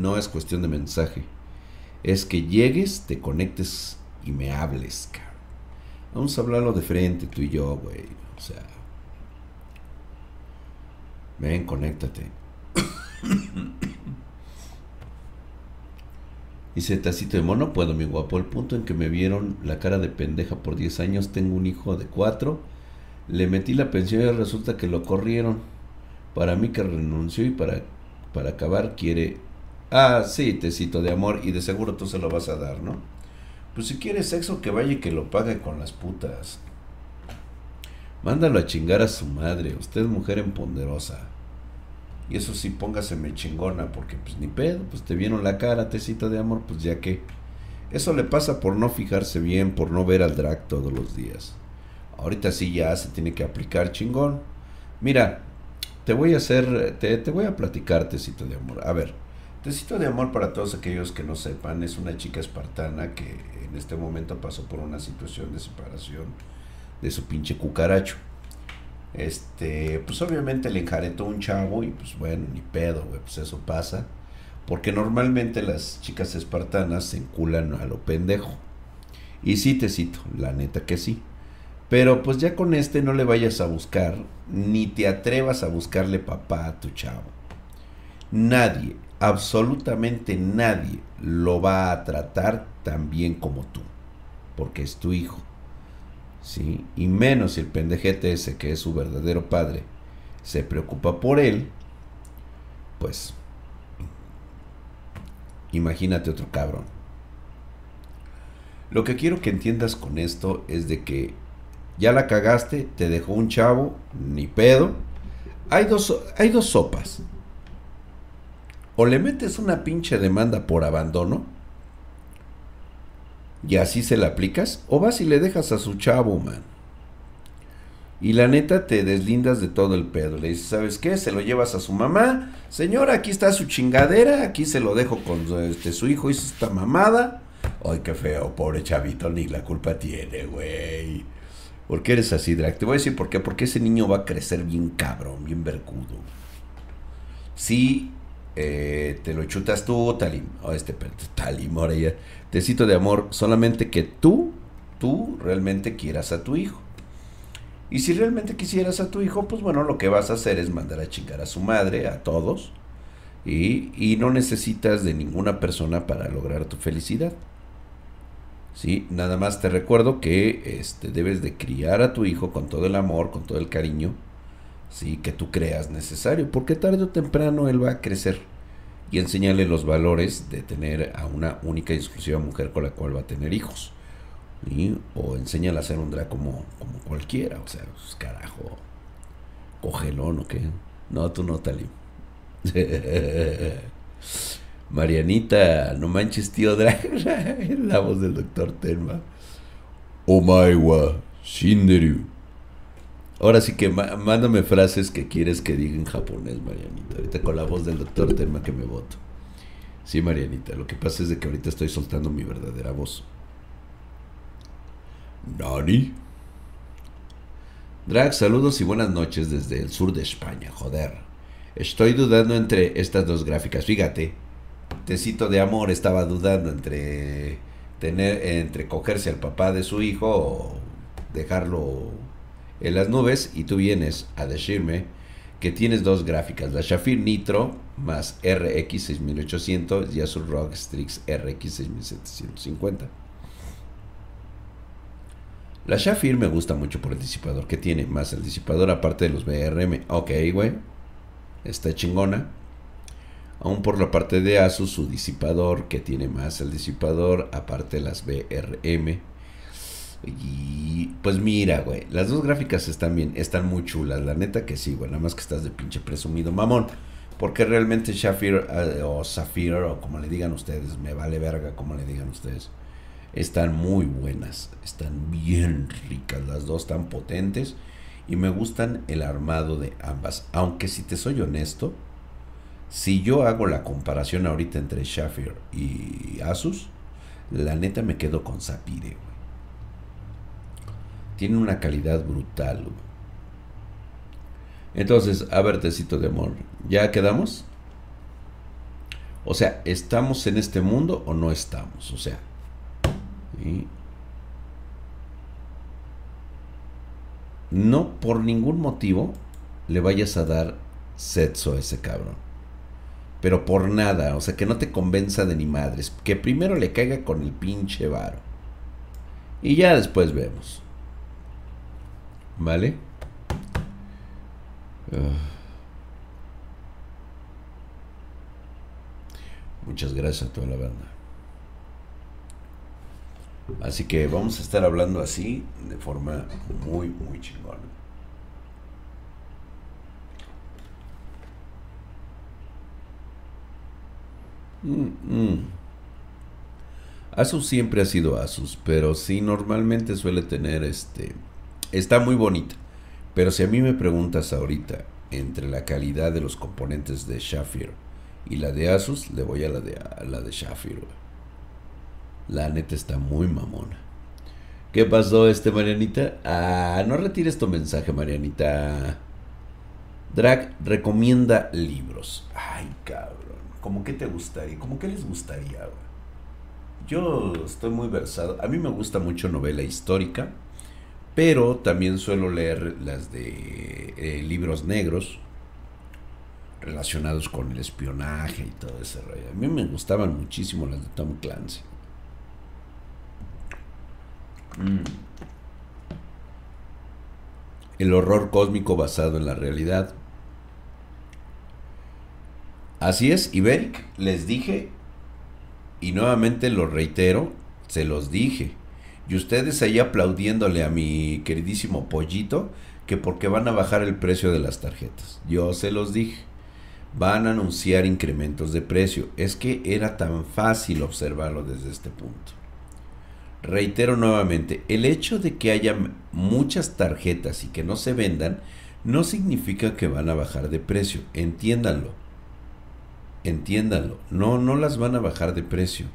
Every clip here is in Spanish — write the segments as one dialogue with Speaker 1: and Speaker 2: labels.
Speaker 1: no es cuestión de mensaje. Es que llegues, te conectes y me hables, cabrón. Vamos a hablarlo de frente, tú y yo, güey. O sea. Ven, conéctate. Dice Tacito de Mono, puedo, mi guapo. El punto en que me vieron la cara de pendeja por 10 años, tengo un hijo de 4. Le metí la pensión y resulta que lo corrieron. Para mí que renunció y para, para acabar quiere... Ah, sí, tecito de amor y de seguro tú se lo vas a dar, ¿no? Pues si quiere sexo que vaya y que lo pague con las putas. Mándalo a chingar a su madre. Usted es mujer emponderosa. Y eso sí, póngaseme chingona, porque pues ni pedo, pues te vieron la cara, tecito de amor, pues ya que. Eso le pasa por no fijarse bien, por no ver al drag todos los días. Ahorita sí ya se tiene que aplicar chingón. Mira, te voy a hacer, te, te voy a platicar, tecito de amor. A ver, tecito de amor para todos aquellos que no sepan, es una chica espartana que en este momento pasó por una situación de separación de su pinche cucaracho. Este, pues obviamente le enjaretó un chavo y pues bueno, ni pedo, güey, pues eso pasa. Porque normalmente las chicas espartanas se enculan a lo pendejo. Y sí te cito, la neta que sí. Pero pues ya con este no le vayas a buscar, ni te atrevas a buscarle papá a tu chavo. Nadie, absolutamente nadie lo va a tratar tan bien como tú, porque es tu hijo. ¿sí? Y menos si el pendejete ese que es su verdadero padre se preocupa por él, pues imagínate otro cabrón. Lo que quiero que entiendas con esto es de que ya la cagaste, te dejó un chavo, ni pedo. Hay dos, hay dos sopas. O le metes una pinche demanda por abandono y así se la aplicas, o vas y le dejas a su chavo, man. Y la neta te deslindas de todo el pedo. Le dices, ¿sabes qué? Se lo llevas a su mamá. Señora, aquí está su chingadera. Aquí se lo dejo con este, su hijo. Hizo esta mamada. Ay, qué feo, pobre chavito. Ni la culpa tiene, güey. ¿Por qué eres así, Drag? Te voy a decir por qué. Porque ese niño va a crecer bien cabrón, bien vercudo. Sí, eh, te lo chutas tú, Talim. Oh, este Talim, ahora ya. Te cito de amor, solamente que tú, tú realmente quieras a tu hijo. Y si realmente quisieras a tu hijo, pues bueno, lo que vas a hacer es mandar a chingar a su madre, a todos, y, y no necesitas de ninguna persona para lograr tu felicidad. ¿Sí? Nada más te recuerdo que este, debes de criar a tu hijo con todo el amor, con todo el cariño, ¿sí? que tú creas necesario, porque tarde o temprano él va a crecer y enseñarle los valores de tener a una única y exclusiva mujer con la cual va a tener hijos. O enséñale a ser un drag como, como cualquiera, o sea, pues, carajo, cogelón o qué. No, tú no, Tali. Marianita, no manches, tío drag. la voz del doctor Tenma. Omaiwa, Shinderu. Ahora sí que mándame frases que quieres que diga en japonés, Marianita. Ahorita con la voz del doctor tema que me voto. Sí, Marianita. Lo que pasa es de que ahorita estoy soltando mi verdadera voz. Nani. Drag, saludos y buenas noches desde el sur de España, joder. Estoy dudando entre estas dos gráficas. Fíjate, Tecito de Amor estaba dudando entre tener, entre cogerse al papá de su hijo o dejarlo en las nubes y tú vienes a decirme que tienes dos gráficas, la Shafir Nitro más RX 6800 y Azul Rock Strix RX 6750. La Shafir me gusta mucho por el disipador que tiene, más el disipador aparte de los BRM. Ok, güey, está chingona. Aún por la parte de Asus, su disipador que tiene más el disipador aparte de las BRM y pues mira, güey, las dos gráficas están bien, están muy chulas, la neta que sí, güey, nada más que estás de pinche presumido, mamón. Porque realmente Shafir eh, o Zafir o como le digan ustedes, me vale verga como le digan ustedes, están muy buenas, están bien ricas, las dos están potentes y me gustan el armado de ambas. Aunque si te soy honesto, si yo hago la comparación ahorita entre Shafir y Asus, la neta me quedo con Sapire, güey tiene una calidad brutal. Entonces, a ver, tecito de amor, ¿ya quedamos? O sea, ¿estamos en este mundo o no estamos? O sea, no por ningún motivo le vayas a dar sexo a ese cabrón. Pero por nada, o sea, que no te convenza de ni madres. Que primero le caiga con el pinche varo. Y ya después vemos. ¿Vale? Ah. Muchas gracias a toda la banda. Así que vamos a estar hablando así de forma muy, muy chingona. Mm, mm. Asus siempre ha sido Asus, pero sí normalmente suele tener este... Está muy bonita, pero si a mí me preguntas ahorita entre la calidad de los componentes de Shafir y la de Asus, le voy a la de, la de Shafir. La neta está muy mamona. ¿Qué pasó, este Marianita? Ah, no retires tu mensaje, Marianita. Drag recomienda libros. Ay, cabrón. ¿Cómo que te gustaría? ¿Cómo que les gustaría? Yo estoy muy versado. A mí me gusta mucho novela histórica, pero también suelo leer las de eh, libros negros relacionados con el espionaje y todo ese rollo. A mí me gustaban muchísimo las de Tom Clancy. Mm. El horror cósmico basado en la realidad. Así es, Iberic, les dije, y nuevamente lo reitero, se los dije. Y ustedes ahí aplaudiéndole a mi queridísimo pollito, que porque van a bajar el precio de las tarjetas. Yo se los dije. Van a anunciar incrementos de precio. Es que era tan fácil observarlo desde este punto. Reitero nuevamente, el hecho de que haya muchas tarjetas y que no se vendan no significa que van a bajar de precio. Entiéndanlo. Entiéndanlo. No, no las van a bajar de precio.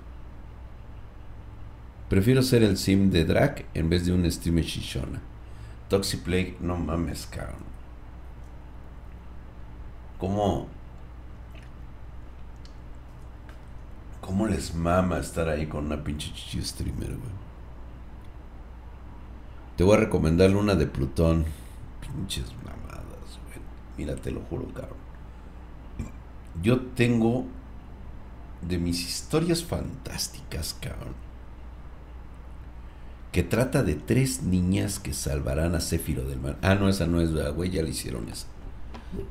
Speaker 1: Prefiero ser el sim de Drag en vez de un stream Shishona. Toxiplague, no mames, cabrón. ¿Cómo? ¿Cómo les mama estar ahí con una pinche chichi streamer, güey? Te voy a recomendar una de Plutón. Pinches mamadas, güey. Mira, te lo juro, cabrón. Yo tengo de mis historias fantásticas, cabrón. Que trata de tres niñas que salvarán a Céfiro del mar. Ah, no, esa no es, güey, ya le hicieron esa.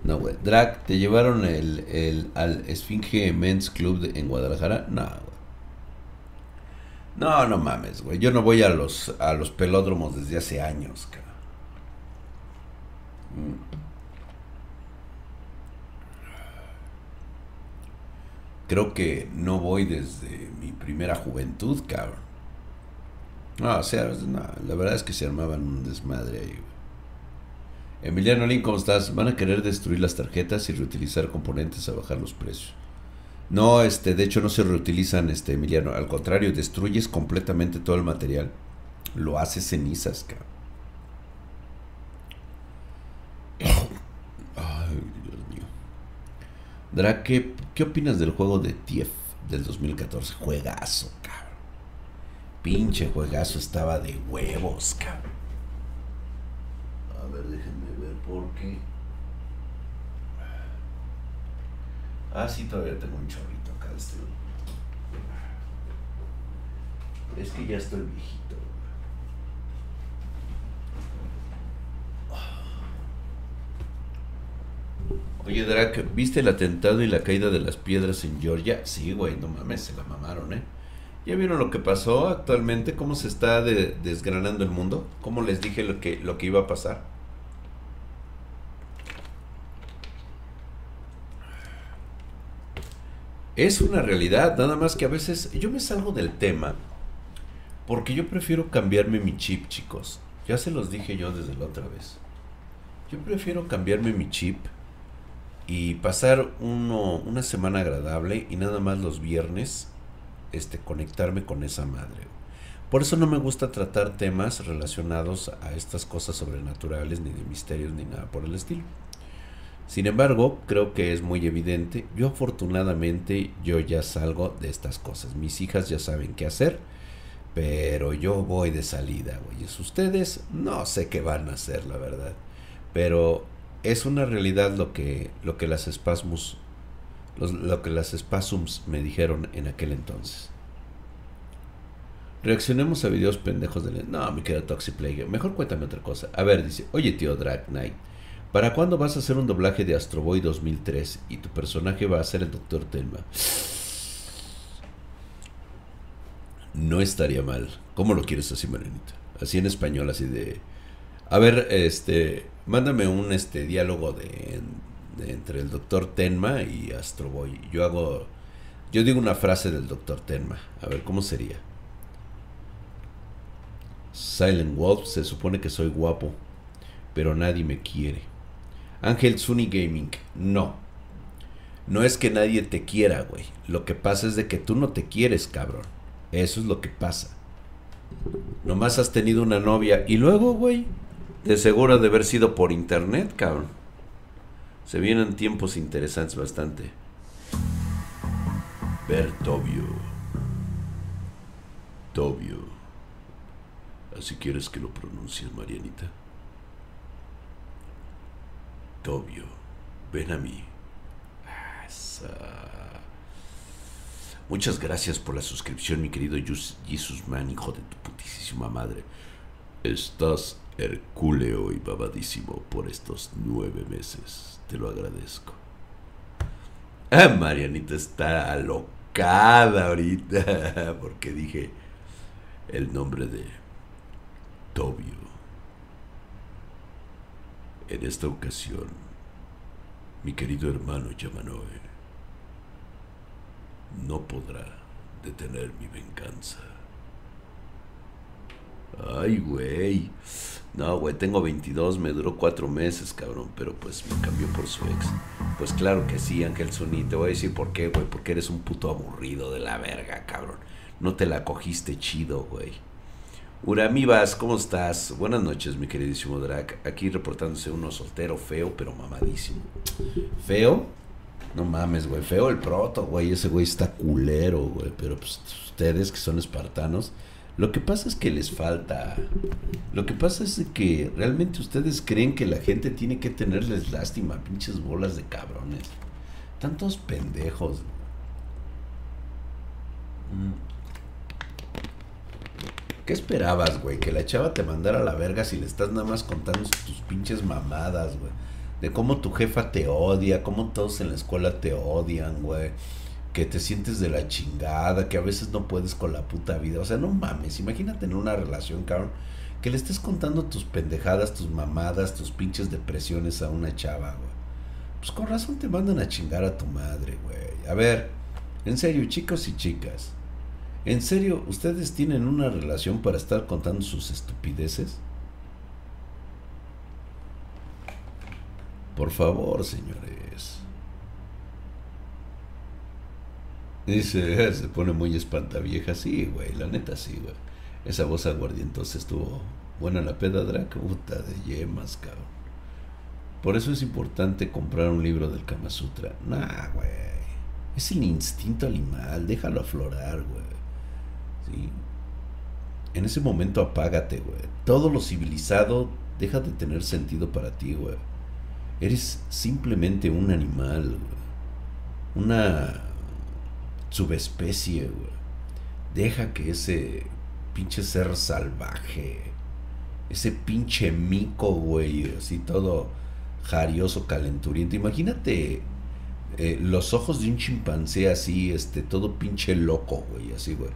Speaker 1: No, güey. Drag, ¿te llevaron el, el, al Esfinge Men's Club en Guadalajara? No, güey. No, no mames, güey. Yo no voy a los, a los pelódromos desde hace años, cara. Mm. Creo que no voy desde mi primera juventud, cabrón. No, o sea, la verdad es que se armaban un desmadre ahí. Emiliano Lin, ¿cómo estás? Van a querer destruir las tarjetas y reutilizar componentes a bajar los precios. No, este, de hecho no se reutilizan, este, Emiliano. Al contrario, destruyes completamente todo el material. Lo haces cenizas, cabrón. Ay, Dios mío. Dra, ¿qué, ¿qué opinas del juego de TIEF del 2014? Juegazo, cabrón. Pinche juegazo estaba de huevos, cabrón. A ver, déjenme porque... Ah, sí, todavía tengo un chorrito acá este... Es que ya estoy viejito. Oye, Drac, ¿viste el atentado y la caída de las piedras en Georgia? Sí, güey, no mames, se la mamaron, ¿eh? ¿Ya vieron lo que pasó actualmente? ¿Cómo se está desgranando el mundo? ¿Cómo les dije lo que, lo que iba a pasar? Es una realidad, nada más que a veces yo me salgo del tema porque yo prefiero cambiarme mi chip, chicos. Ya se los dije yo desde la otra vez. Yo prefiero cambiarme mi chip y pasar uno, una semana agradable y nada más los viernes este, conectarme con esa madre. Por eso no me gusta tratar temas relacionados a estas cosas sobrenaturales, ni de misterios, ni nada por el estilo. Sin embargo, creo que es muy evidente. Yo afortunadamente yo ya salgo de estas cosas. Mis hijas ya saben qué hacer. Pero yo voy de salida, güeyes. Ustedes no sé qué van a hacer, la verdad. Pero es una realidad lo que, lo que las espasmos, lo que las spasms me dijeron en aquel entonces. Reaccionemos a videos pendejos de... No, me queda Toxic Mejor cuéntame otra cosa. A ver, dice, oye tío Drag Knight, ¿para cuándo vas a hacer un doblaje de Astro Boy 2003 y tu personaje va a ser el Dr. Telma? No estaría mal. ¿Cómo lo quieres así, Marinita? Así en español, así de... A ver, este, mándame un este diálogo de, entre el Dr. Tenma y Astro Boy. Yo hago... Yo digo una frase del Dr. Tenma. A ver, ¿cómo sería? Silent Wolf, se supone que soy guapo, pero nadie me quiere. Ángel Sunny Gaming, no. No es que nadie te quiera, güey. Lo que pasa es de que tú no te quieres, cabrón. Eso es lo que pasa. Nomás has tenido una novia y luego, güey, de seguro de haber sido por internet, cabrón. Se vienen tiempos interesantes bastante. Bertobio. Tobio. Así quieres que lo pronuncies, Marianita. Tobio, ven a mí. Muchas gracias por la suscripción, mi querido Jesus Man, hijo de tu putísima madre. Estás hercúleo y babadísimo por estos nueve meses. Te lo agradezco. Ah, Marianita está alocada ahorita porque dije el nombre de Tobio. En esta ocasión, mi querido hermano Yamanoe no podrá detener mi venganza. Ay, güey. No, güey, tengo 22, me duró cuatro meses, cabrón, pero pues me cambió por su ex. Pues claro que sí, Ángel Zuni, te voy a decir por qué, güey, porque eres un puto aburrido de la verga, cabrón. No te la cogiste chido, güey. Uramibas, ¿cómo estás? Buenas noches, mi queridísimo Drac. Aquí reportándose uno soltero, feo, pero mamadísimo. ¿Feo? No mames, güey. Feo el proto, güey. Ese güey está culero, güey. Pero pues ustedes que son espartanos, lo que pasa es que les falta. Lo que pasa es que realmente ustedes creen que la gente tiene que tenerles lástima, pinches bolas de cabrones. Tantos pendejos. Mm. ¿Qué esperabas, güey? Que la chava te mandara a la verga si le estás nada más contando tus pinches mamadas, güey. De cómo tu jefa te odia, cómo todos en la escuela te odian, güey. Que te sientes de la chingada, que a veces no puedes con la puta vida. O sea, no mames, imagínate en una relación, cabrón. Que le estés contando tus pendejadas, tus mamadas, tus pinches depresiones a una chava, güey. Pues con razón te mandan a chingar a tu madre, güey. A ver, en serio, chicos y chicas. ¿En serio ustedes tienen una relación para estar contando sus estupideces? Por favor, señores. Dice, se pone muy espantavieja. Sí, güey, la neta sí, güey. Esa voz aguardientosa estuvo buena la peda, Drac. Puta de yemas, cabrón. Por eso es importante comprar un libro del Kama Sutra. Nah, güey. Es el instinto animal. Déjalo aflorar, güey. En ese momento apágate, güey. Todo lo civilizado deja de tener sentido para ti, güey. Eres simplemente un animal, Una subespecie, güey. Deja que ese pinche ser salvaje, ese pinche mico, güey, así todo jarioso, calenturiento. Imagínate eh, los ojos de un chimpancé así, este, todo pinche loco, güey, así, güey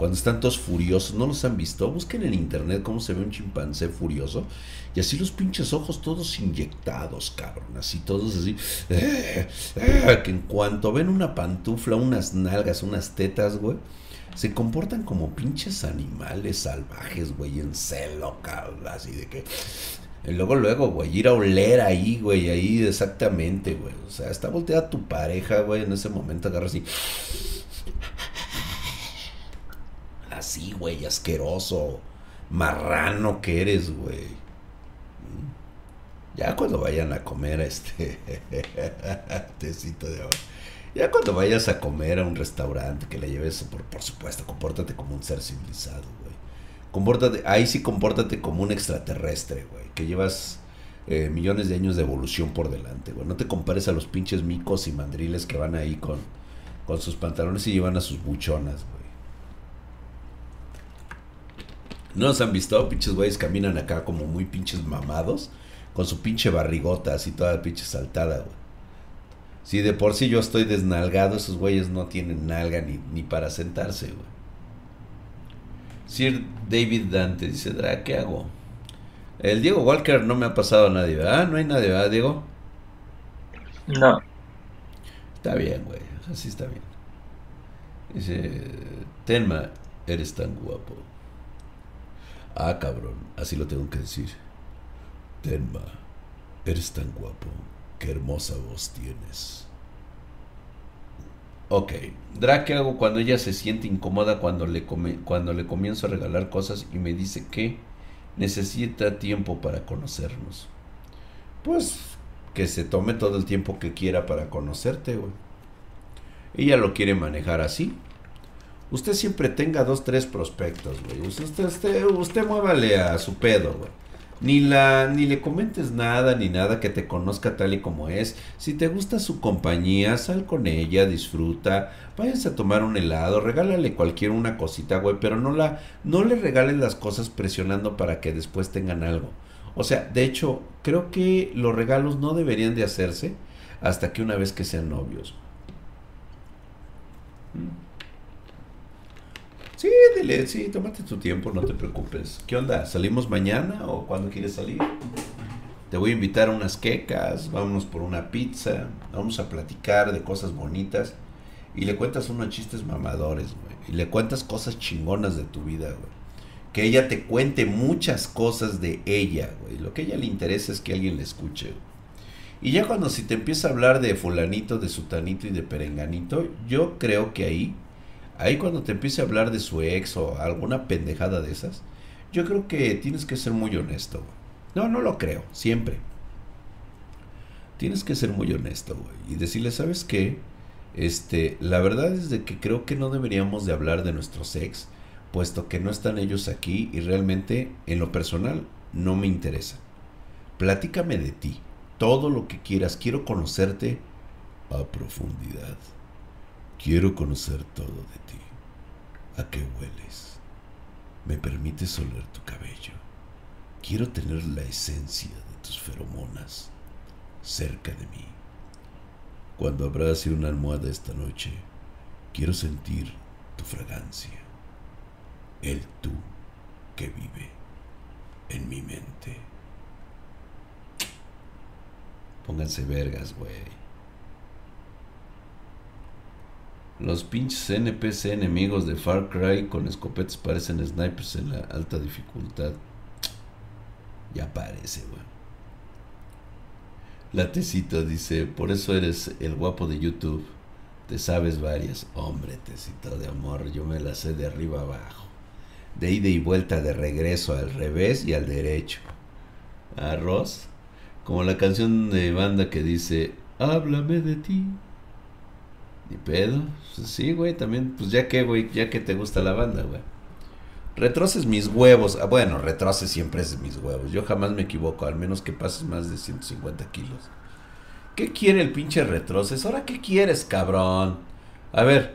Speaker 1: cuando están todos furiosos, ¿no los han visto? Busquen en internet cómo se ve un chimpancé furioso. Y así los pinches ojos todos inyectados, cabrón. Así todos así. Eh, eh, que en cuanto ven una pantufla, unas nalgas, unas tetas, güey. Se comportan como pinches animales salvajes, güey, en celo, cabrón. Así de que... Y luego, luego, güey, ir a oler ahí, güey, ahí exactamente, güey. O sea, está volteada tu pareja, güey, en ese momento agarra así así, güey, asqueroso, marrano que eres, güey. Ya cuando vayan a comer este tecito de agua. Ya cuando vayas a comer a un restaurante que le lleves, por, por supuesto, compórtate como un ser civilizado, güey. Compórtate, ahí sí compórtate como un extraterrestre, güey. Que llevas eh, millones de años de evolución por delante, güey. No te compares a los pinches micos y mandriles que van ahí con, con sus pantalones y llevan a sus buchonas, güey. ¿No nos han visto? Pinches güeyes caminan acá como muy pinches mamados. Con su pinche barrigota así toda pinche saltada, güey. Si de por sí yo estoy desnalgado, esos güeyes no tienen nalga ni, ni para sentarse, güey. Sir David Dante dice, Dra, ¿qué hago? El Diego Walker no me ha pasado a nadie, ¿verdad? No hay nadie, ¿verdad, Diego?
Speaker 2: No.
Speaker 1: Está bien, güey. Así está bien. Dice, Tenma, eres tan guapo. Ah, cabrón, así lo tengo que decir. Tenma, eres tan guapo. Qué hermosa voz tienes. Ok. Dra, ¿qué hago cuando ella se siente incómoda cuando le, cuando le comienzo a regalar cosas y me dice que necesita tiempo para conocernos? Pues que se tome todo el tiempo que quiera para conocerte, güey. Ella lo quiere manejar así. Usted siempre tenga dos, tres prospectos, güey. Usted, usted, usted, muévale a su pedo, güey. Ni, la, ni le comentes nada, ni nada que te conozca tal y como es. Si te gusta su compañía, sal con ella, disfruta, váyanse a tomar un helado, regálale cualquier una cosita, güey, pero no, la, no le regales las cosas presionando para que después tengan algo. O sea, de hecho, creo que los regalos no deberían de hacerse hasta que una vez que sean novios. Sí, dile, sí, tómate tu tiempo, no te preocupes. ¿Qué onda? ¿Salimos mañana o cuándo quieres salir? Te voy a invitar a unas quecas, vámonos por una pizza, vamos a platicar de cosas bonitas y le cuentas unos chistes mamadores, güey. Y le cuentas cosas chingonas de tu vida, güey. Que ella te cuente muchas cosas de ella, güey. Lo que ella le interesa es que alguien le escuche, güey. Y ya cuando si te empieza a hablar de fulanito, de sutanito y de perenganito, yo creo que ahí Ahí cuando te empiece a hablar de su ex o alguna pendejada de esas, yo creo que tienes que ser muy honesto. No, no lo creo, siempre. Tienes que ser muy honesto, güey. Y decirle, ¿sabes qué? Este, la verdad es de que creo que no deberíamos de hablar de nuestros ex, puesto que no están ellos aquí y realmente, en lo personal, no me interesa. Platícame de ti, todo lo que quieras, quiero conocerte a profundidad. Quiero conocer todo de ti. ¿A qué hueles? ¿Me permites oler tu cabello? Quiero tener la esencia de tus feromonas cerca de mí. Cuando abrace una almohada esta noche, quiero sentir tu fragancia. El tú que vive en mi mente. Pónganse vergas, güey. Los pinches NPC enemigos de Far Cry con escopetas parecen snipers en la alta dificultad. Ya parece, güey. La tecita dice, por eso eres el guapo de YouTube. Te sabes varias. Hombre, tecita de amor, yo me la sé de arriba abajo. De ida y vuelta, de regreso al revés y al derecho. Arroz. Como la canción de banda que dice, háblame de ti. Ni pedo. Pues sí, güey, también, pues ya que, güey, ya que te gusta la banda, güey. Retroces mis huevos. Ah, bueno, retroces siempre es mis huevos. Yo jamás me equivoco, al menos que pases más de 150 kilos. ¿Qué quiere el pinche retroces? ¿Ahora qué quieres, cabrón? A ver.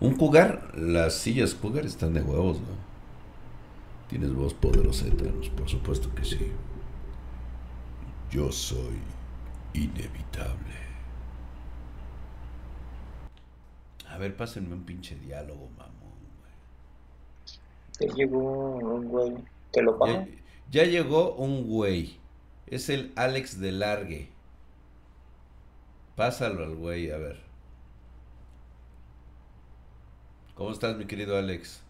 Speaker 1: Un cugar, las sillas cugar están de huevos, güey. Tienes voz poderosa de por supuesto que sí. Yo soy inevitable. A ver, pásenme un pinche diálogo, mamón,
Speaker 2: güey. Ya llegó un güey. ¿Te lo pago?
Speaker 1: Ya, llegó un güey. Es el Alex de Largue. Pásalo al güey, a ver. ¿Cómo estás, mi querido Alex?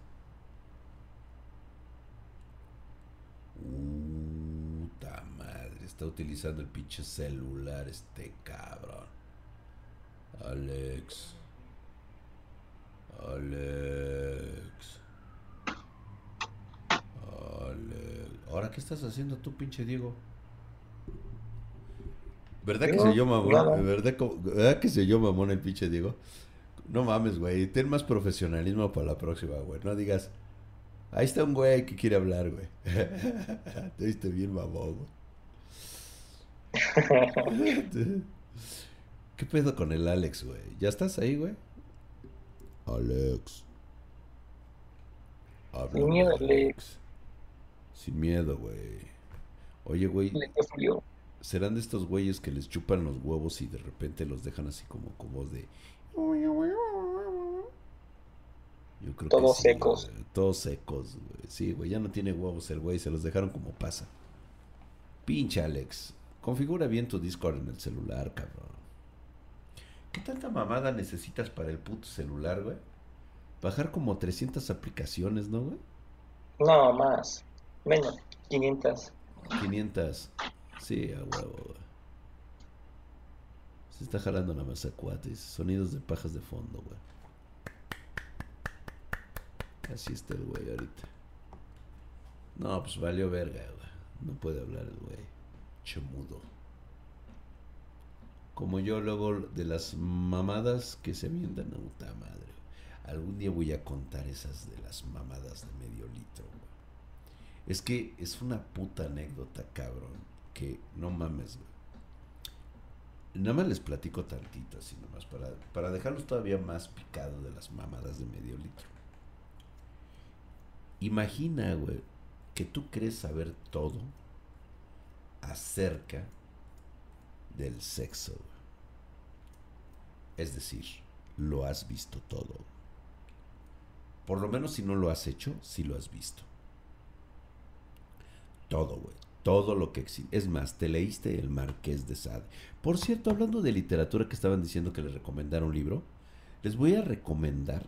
Speaker 1: Puta madre, está utilizando el pinche celular este cabrón. Alex. Alex. Alex. ¿Ahora qué estás haciendo tú, pinche Diego? ¿Verdad que se llama mamón? ¿verdad, ¿Verdad, que se llama mamón el pinche Diego? No mames, güey. Ten más profesionalismo para la próxima, güey. No digas. Ahí está un güey que quiere hablar, güey. Te viste bien mamón, ¿Qué pedo con el Alex, güey? ¿Ya estás ahí, güey? Alex. Habla,
Speaker 2: Sin miedo, Alex.
Speaker 1: Sin miedo, güey. Oye, güey. ¿Serán de estos güeyes que les chupan los huevos y de repente los dejan así como con voz de... Yo creo
Speaker 2: todos que
Speaker 1: sí,
Speaker 2: secos.
Speaker 1: Todos secos, güey. Sí, güey, ya no tiene huevos el güey, se los dejaron como pasa. Pinche Alex, configura bien tu Discord en el celular, cabrón. ¿Qué tanta mamada necesitas para el puto celular, güey? Bajar como 300 aplicaciones, ¿no, güey?
Speaker 2: No, más. Menos. 500.
Speaker 1: 500. Sí, a huevo, güey. Se está jalando la masa cuates. Sonidos de pajas de fondo, güey. Así está el güey ahorita. No, pues valió verga, güey. No puede hablar el güey. Chemudo. Como yo luego de las mamadas que se mientan a puta madre. Algún día voy a contar esas de las mamadas de medio litro. Güey. Es que es una puta anécdota, cabrón. Que no mames, güey. Nada más les platico tantito, así nomás, para, para dejarlos todavía más picado de las mamadas de medio litro. Imagina, güey, que tú crees saber todo acerca del sexo. Es decir, lo has visto todo. Por lo menos si no lo has hecho, sí lo has visto. Todo, güey. Todo lo que existe. Es más, te leíste El Marqués de Sade. Por cierto, hablando de literatura que estaban diciendo que les recomendara un libro, les voy a recomendar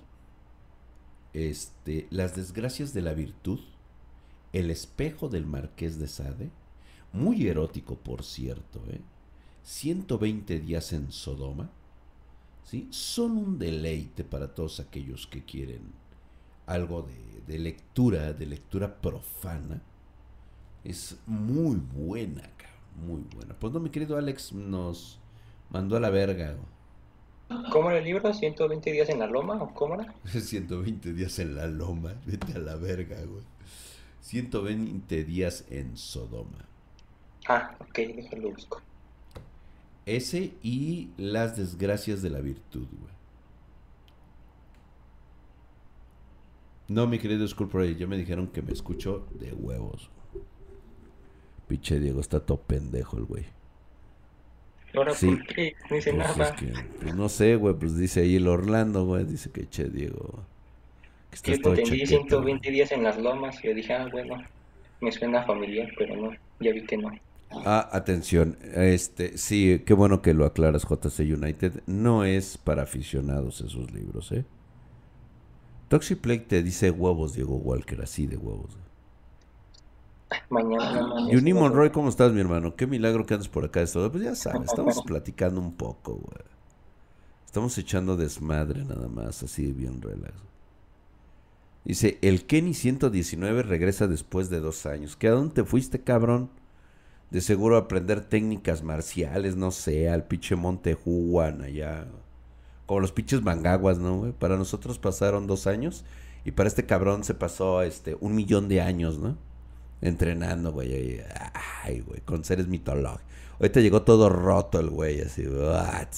Speaker 1: este, Las desgracias de la virtud, El espejo del Marqués de Sade, muy erótico por cierto, ¿eh? 120 días en Sodoma, ¿sí? son un deleite para todos aquellos que quieren algo de, lectura, de lectura profana. Es muy buena, muy buena. Pues no, mi querido Alex nos mandó a la verga.
Speaker 2: ¿Cómo el libro? ¿120 días en la loma o cómo era?
Speaker 1: 120 días en la loma, vete a la verga, güey. 120 días en Sodoma.
Speaker 2: Ah, ok, déjalo busco.
Speaker 1: Ese y las desgracias de la virtud, güey. No, mi querido Sculptor, yo me dijeron que me escucho de huevos. Pinche Diego está todo pendejo el güey.
Speaker 2: Ahora, ¿por qué? No dice
Speaker 1: pues
Speaker 2: nada.
Speaker 1: Pues no sé, güey, pues dice ahí el Orlando, güey, dice que che, Diego. Que estás
Speaker 2: yo
Speaker 1: todo
Speaker 2: 120 güey. días en las lomas y yo dije, ah, bueno, me suena familiar, pero no, ya vi que no.
Speaker 1: Ah, atención. Este, sí, qué bueno que lo aclaras, JC United. No es para aficionados esos libros, ¿eh? Toxic Plague te dice huevos, Diego Walker, así de huevos.
Speaker 2: Mañana.
Speaker 1: Juni Monroy, ¿cómo estás, mi hermano? Qué milagro que andas por acá. Esto. Pues ya sabes, estamos platicando un poco, güey. Estamos echando desmadre nada más, así bien relax. Dice, el Kenny 119 regresa después de dos años. ¿Qué a dónde te fuiste, cabrón? De seguro aprender técnicas marciales, no sé, al pinche Montejuan allá. Como los pinches mangaguas, ¿no, güey? Para nosotros pasaron dos años y para este cabrón se pasó este un millón de años, ¿no? Entrenando, güey. Ay, güey, con seres mitológicos. Ahorita llegó todo roto el güey, así. What?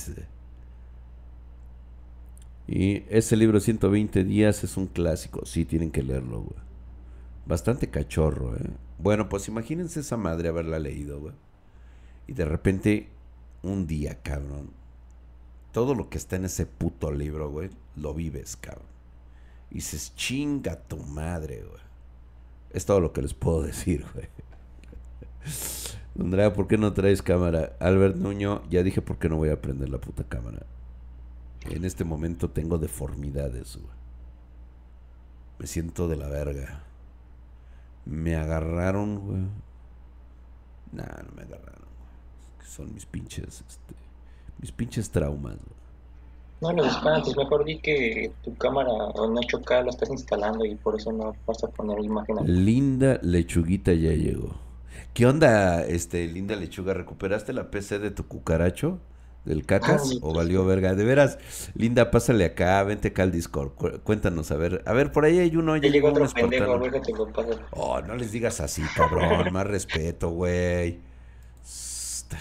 Speaker 1: Y ese libro 120 días es un clásico. Sí, tienen que leerlo, güey. Bastante cachorro, ¿eh? Bueno, pues imagínense esa madre haberla leído, güey. Y de repente, un día, cabrón, todo lo que está en ese puto libro, güey, lo vives, cabrón. Y dices, chinga tu madre, güey. Es todo lo que les puedo decir, güey. Andrea, ¿por qué no traes cámara? Albert Nuño, ya dije por qué no voy a prender la puta cámara. En este momento tengo deformidades, güey. Me siento de la verga. Me agarraron, güey. Nah, no me agarraron, güey. Son mis pinches, este, mis pinches traumas, güey.
Speaker 2: No los espantes, mejor di que tu cámara o no choca, la estás instalando y por eso no vas a poner imagen.
Speaker 1: Linda lechuguita ya llegó. ¿Qué onda, este, linda lechuga? ¿Recuperaste la PC de tu cucaracho? ¿Del cacas? Ah, ¿O valió verga? De veras, Linda, pásale acá, vente acá al Discord. Cuéntanos, a ver. A ver, por ahí hay uno.
Speaker 2: Ya llegó otro pendejo,
Speaker 1: Oh, no les digas así, cabrón. más respeto, güey.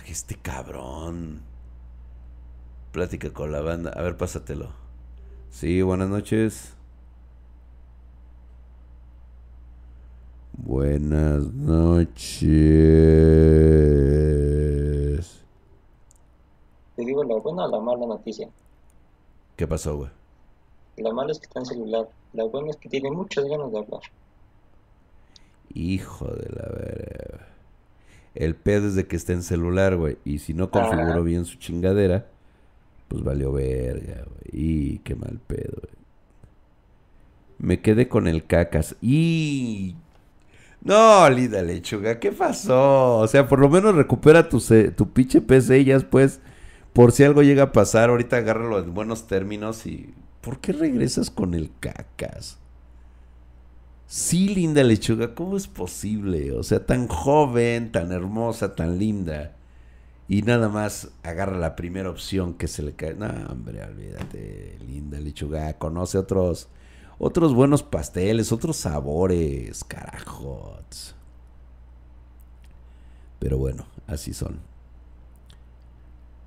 Speaker 1: Este cabrón. Plática con la banda. A ver, pásatelo. Sí, buenas noches. Buenas noches.
Speaker 2: Te digo la buena o la mala noticia.
Speaker 1: ¿Qué pasó, güey?
Speaker 2: La mala es que está en celular. La buena es que tiene muchas ganas de hablar.
Speaker 1: Hijo de la verga. El pedo es de que está en celular, güey. Y si no configuró bien su chingadera, pues valió verga, güey. Y qué mal pedo, güey. Me quedé con el cacas. Y. No, Lida Lechuga, ¿qué pasó? O sea, por lo menos recupera tu, tu pinche PC y ya después, por si algo llega a pasar, ahorita agárralo en buenos términos y. ¿Por qué regresas con el cacas? Sí, linda lechuga, ¿cómo es posible? O sea, tan joven, tan hermosa, tan linda. Y nada más agarra la primera opción que se le cae. No, hombre, olvídate, linda lechuga. Conoce otros, otros buenos pasteles, otros sabores, carajos. Pero bueno, así son.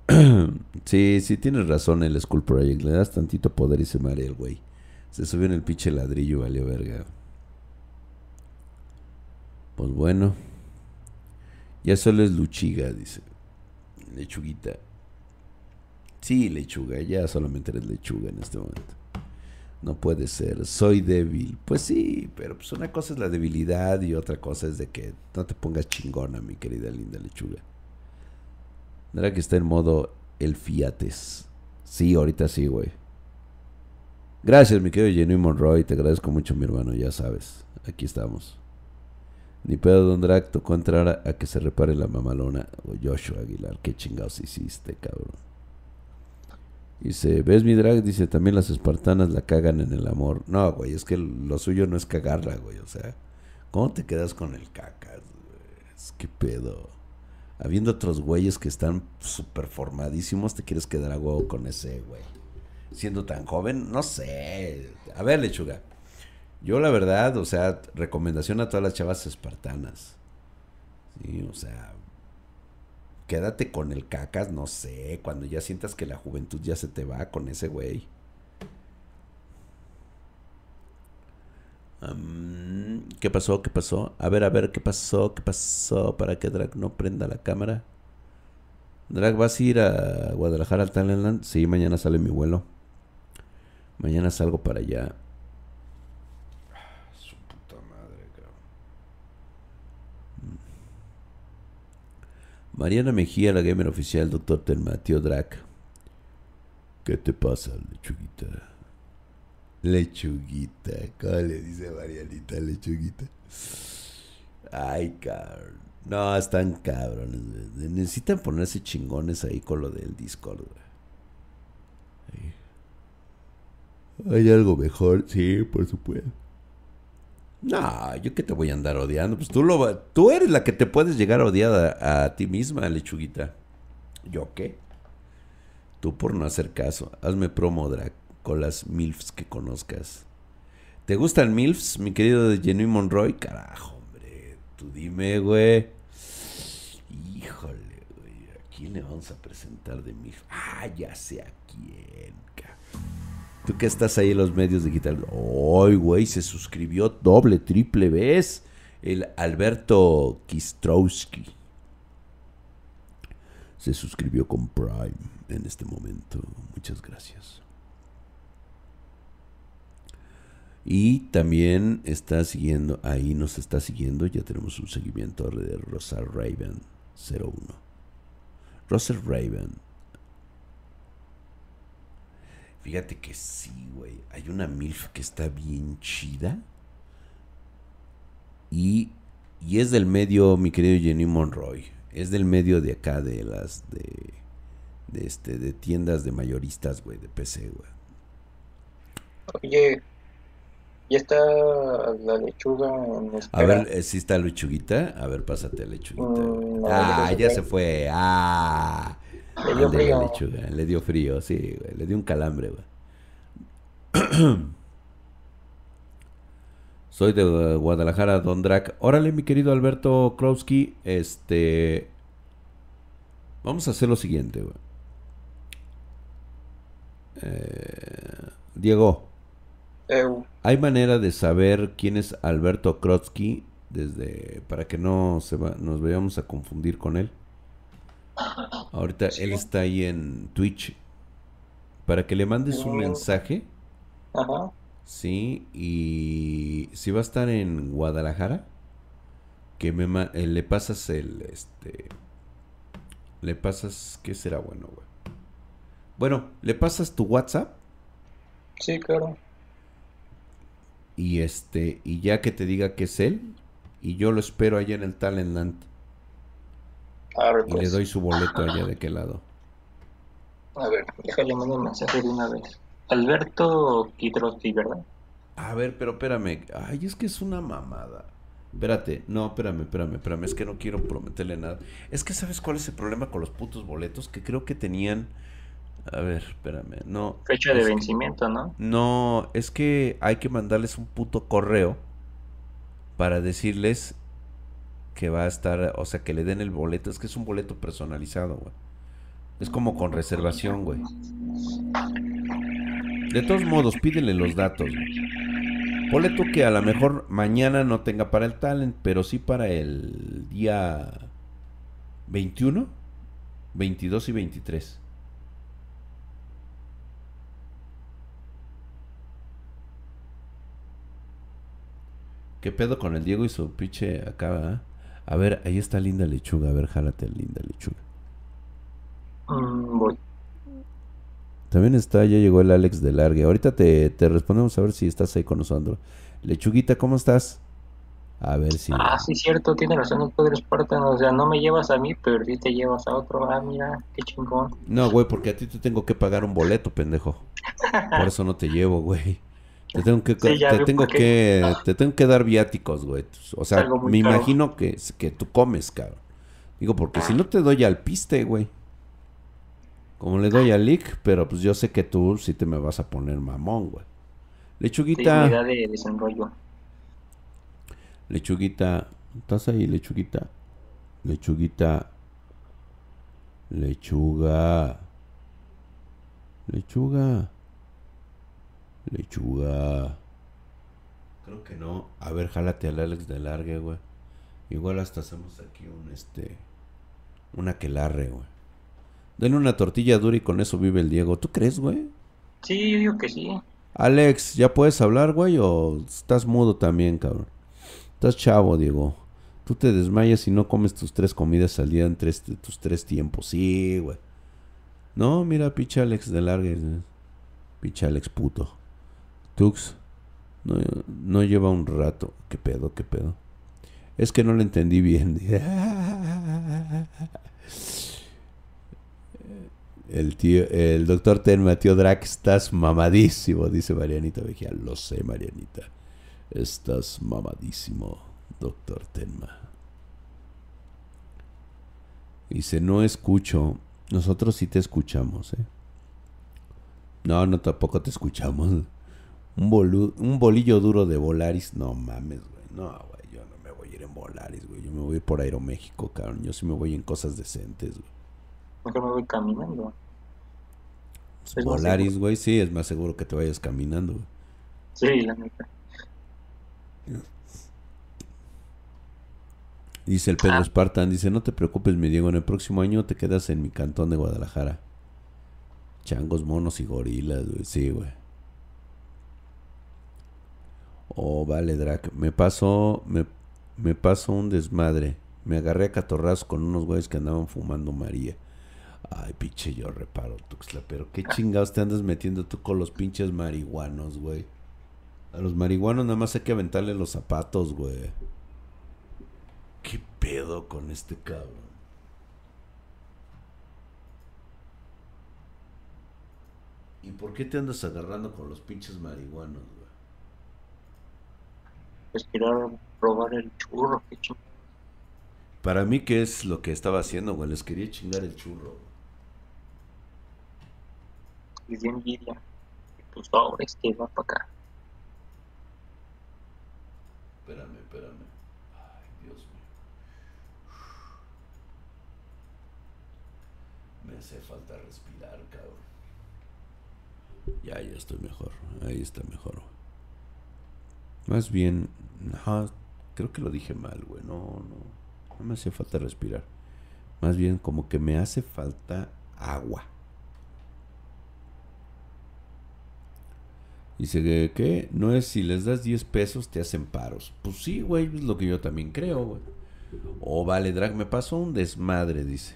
Speaker 1: sí, sí, tienes razón el School Project. Le das tantito poder y se marea el güey. Se subió en el pinche ladrillo, valió verga. Pues bueno. Ya solo es Luchiga, dice. Lechuguita. Sí, lechuga, ya solamente eres lechuga en este momento. No puede ser, soy débil. Pues sí, pero pues una cosa es la debilidad y otra cosa es de que no te pongas chingona, mi querida linda lechuga. ¿No que está en modo el fiates? Sí, ahorita sí, güey. Gracias, mi querido Jenny Monroy. Te agradezco mucho, mi hermano. Ya sabes, aquí estamos. Ni pedo Don Drag tocó entrar a, que se repare la mamalona. O Joshua Aguilar, qué chingados hiciste, cabrón. Dice, ¿ves mi drag? Dice, también las espartanas la cagan en el amor. No, güey, es que lo suyo no es cagarla, güey. O sea, ¿cómo te quedas con el cacas? Es que pedo. Habiendo otros güeyes que están súper formadísimos, te quieres quedar a huevo con ese, güey. Siendo tan joven, no sé. A ver, lechuga. Yo la verdad, o sea, recomendación a todas las chavas espartanas. Sí, o sea, quédate con el cacas, no sé, cuando ya sientas que la juventud ya se te va con ese güey. ¿Qué pasó? ¿Qué pasó? A ver, a ver, ¿qué pasó? ¿Qué pasó? Para que Drag no prenda la cámara. Drag, ¿vas a ir a Guadalajara al Talentland? Sí, mañana sale mi vuelo. Mañana salgo para allá. Mariana Mejía, la gamer oficial, doctor Telmatio Drac. ¿Qué te pasa, lechuguita? Lechuguita, ¿cómo le dice Marianita, lechuguita? Ay, cabrón. No, están cabrones. Necesitan ponerse chingones ahí con lo del Discord. ¿Hay algo mejor? Sí, por supuesto. No, yo que te voy a andar odiando. Pues tú, lo, tú eres la que te puedes llegar a odiar a, ti misma, lechuguita. ¿Yo qué? Tú por no hacer caso. Hazme promo, Drac, con las MILFs que conozcas. ¿Te gustan MILFs, mi querido Jenny Monroy? Carajo, hombre. Tú dime, güey. Híjole, güey. ¿A quién le vamos a presentar de MILF? Ah, ya sé a quién, Tú que estás ahí en los medios digitales. ¡Ay, güey! Se suscribió doble, triple vez. El Alberto Kistrowski. Se suscribió con Prime en este momento. Muchas gracias. Y también está siguiendo, ahí nos está siguiendo, ya tenemos un seguimiento de Rosa Raven 01. Rosa Raven Fíjate que sí, güey. Hay una MILF que está bien chida. Y, y es del medio, mi querido Jenny Monroy. Es del medio de acá, de las de, de este de tiendas de mayoristas, güey, de PC, güey.
Speaker 2: Oye, ya está la lechuga en
Speaker 1: espera. A ver, eh, si está lechuguita. A ver, pásate lechuguita. Mm, ah, ya se fue. Ah. Le dio frío. Lechuga. Le dio frío, sí, güey. Le dio un calambre, güey. Soy de Guadalajara, Don Drac. Órale, mi querido Alberto Krowski. Este. Vamos a hacer lo siguiente, güey. Eh, Diego. ¿Hay manera de saber quién es Alberto Krotsky desde para que no se nos vayamos a confundir con él? Ahorita él está ahí en Twitch. Para que le mandes un mensaje. Ajá. Sí, y si va a estar en Guadalajara, que me eh, le pasas el este le pasas ¿qué será bueno, güey? Bueno, le pasas tu WhatsApp.
Speaker 2: Sí, claro
Speaker 1: y este y ya que te diga que es él y yo lo espero allá en el Talentland. Y le pues. doy su boleto allá de qué lado.
Speaker 2: A ver déjale mandar un mensaje de una vez. Alberto Quitrotti verdad
Speaker 1: a ver pero espérame. Ay es que es una mamada. Espérate, no, espérame, espérame, espérame, es que no quiero prometerle nada. Es que sabes cuál es el problema con los putos boletos, que creo que tenían a ver, espérame. No.
Speaker 2: Fecha de vencimiento, ¿no?
Speaker 1: No, es que hay que mandarles un puto correo para decirles que va a estar, o sea, que le den el boleto. Es que es un boleto personalizado, güey. Es como con reservación, güey. De todos modos, pídele los datos, güey. Boleto que a lo mejor mañana no tenga para el talent, pero sí para el día 21, 22 y 23. ¿Qué pedo con el Diego y su pinche acá? A ver, ahí está linda lechuga. A ver, jálate linda lechuga. Mm, También está, ya llegó el Alex de Largue. Ahorita te, respondemos a ver si estás ahí con nosotros. Lechuguita, ¿cómo estás? A ver si.
Speaker 2: Ah, sí, cierto, tiene razón el Padre Espartano. O sea, no me llevas a mí, pero sí te llevas a otro. Ah, mira, qué chingón.
Speaker 1: No, güey, porque a ti te tengo que pagar un boleto, pendejo. Por eso no te llevo, güey. Te tengo que, te tengo que, te tengo que dar viáticos, güey. O sea, me imagino que, que tú comes, cabrón. Digo, porque si no te doy al piste, güey. Como le doy al lick, pero pues yo sé que tú sí te me vas a poner mamón, güey. Lechuguita.
Speaker 2: de desenrollo.
Speaker 1: Lechuguita. ¿Estás ahí, lechuguita? Lechuguita. Lechuga. Lechuga. Lechuga. Creo que no. A ver, jálate al Alex de largue, güey. Igual hasta hacemos aquí un este. Una que larre, güey. Denle una tortilla dura y con eso vive el Diego. ¿Tú crees, güey?
Speaker 2: Sí, yo digo que sí.
Speaker 1: Alex, ¿ya puedes hablar, güey? ¿O estás mudo también, cabrón? Estás chavo, Diego. Tú te desmayas y no comes tus tres comidas al día en tus tres tiempos. Sí, güey. No, mira, picha Alex de largue. Picha Alex puto. Tux, no, lleva un rato. ¿Qué pedo, qué pedo? Es que no lo entendí bien. El tío, el doctor Tenma, tío Drac, estás mamadísimo, dice Marianita Vejía. Lo sé, Marianita. Estás mamadísimo, doctor Tenma. Dice, no escucho. Nosotros sí te escuchamos, ¿eh? No, no, tampoco te escuchamos. Un, un bolillo duro de Volaris. No mames, güey. No, güey. Yo no me voy a ir en Volaris, güey. Yo me voy a ir por Aeroméxico, cabrón. Yo sí me voy en cosas decentes, güey.
Speaker 2: Porque me voy caminando.
Speaker 1: Pues Volaris, güey, sí, es más seguro que te vayas caminando, güey.
Speaker 2: Sí, la neta.
Speaker 1: Dice el Pedro ah. Spartan, dice, no te preocupes, mi Diego, en el próximo año te quedas en mi cantón de Guadalajara. Changos, monos y gorilas, güey. Sí, güey. Oh, vale, Drac. Me pasó, me, me pasó un desmadre. Me agarré a catorrazos con unos güeyes que andaban fumando María. Ay, pinche, yo reparo, Tuxla, pero qué chingados te andas metiendo tú con los pinches marihuanos, güey. A los marihuanos nada más hay que aventarle los zapatos, güey. ¿Qué pedo con este cabrón? ¿Y por qué te andas agarrando con los pinches marihuanos,
Speaker 2: quiero robar el churro, qué
Speaker 1: Para mí, ¿qué es lo que estaba haciendo, güey? Les quería chingar el churro.
Speaker 2: Y de envidia. Pues ahora este va para acá.
Speaker 1: Espérame, espérame. Ay, Dios mío. Me hace falta respirar, cabrón. Ya, ya estoy mejor. Ahí está mejor. Más bien, no, creo que lo dije mal, güey. No, no. No me hace falta respirar. Más bien como que me hace falta agua. Dice que, no es si les das 10 pesos te hacen paros. Pues sí, güey, es lo que yo también creo, güey. O oh, vale, drag, me pasó un desmadre, dice.